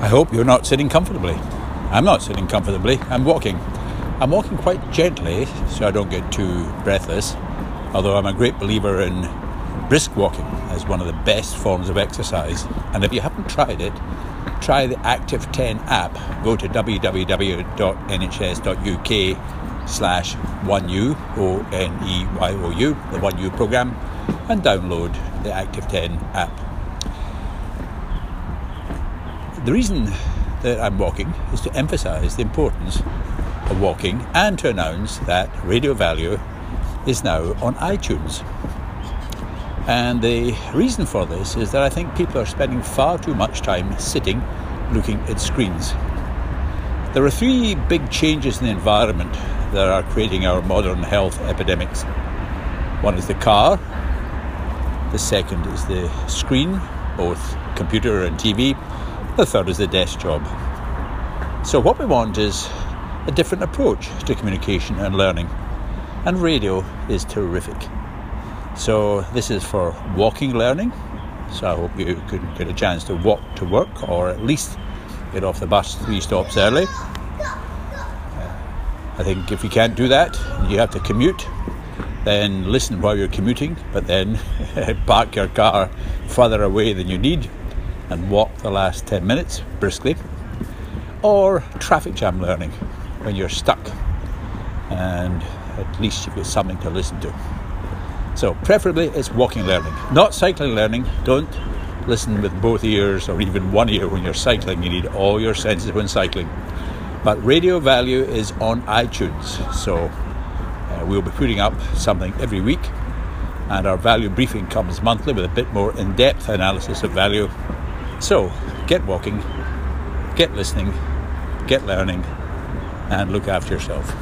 I hope you're not sitting comfortably. I'm not sitting comfortably, I'm walking. I'm walking quite gently so I don't get too breathless, although I'm a great believer in brisk walking as one of the best forms of exercise. And if you haven't tried it, try the Active 10 app. Go to www.nhs.uk slash 1U, O-N-E-Y-O-U, the One You program, and download the Active 10 app. The reason that I'm walking is to emphasize the importance of walking and to announce that Radio Value is now on iTunes. And the reason for this is that I think people are spending far too much time sitting looking at screens. There are three big changes in the environment that are creating our modern health epidemics. One is the car, the second is the screen, both computer and TV, the third is the desk job. So, what we want is a different approach to communication and learning, and radio is terrific. So, this is for walking learning. So, I hope you can get a chance to walk to work or at least get off the bus three stops early. I think if you can't do that, you have to commute, then listen while you're commuting, but then park your car further away than you need and walk the last 10 minutes briskly. Or traffic jam learning when you're stuck and at least you've got something to listen to. So, preferably it's walking learning, not cycling learning. Don't listen with both ears or even one ear when you're cycling. You need all your senses when cycling. But Radio Value is on iTunes, so uh, we'll be putting up something every week. And our value briefing comes monthly with a bit more in depth analysis of value. So, get walking, get listening, get learning, and look after yourself.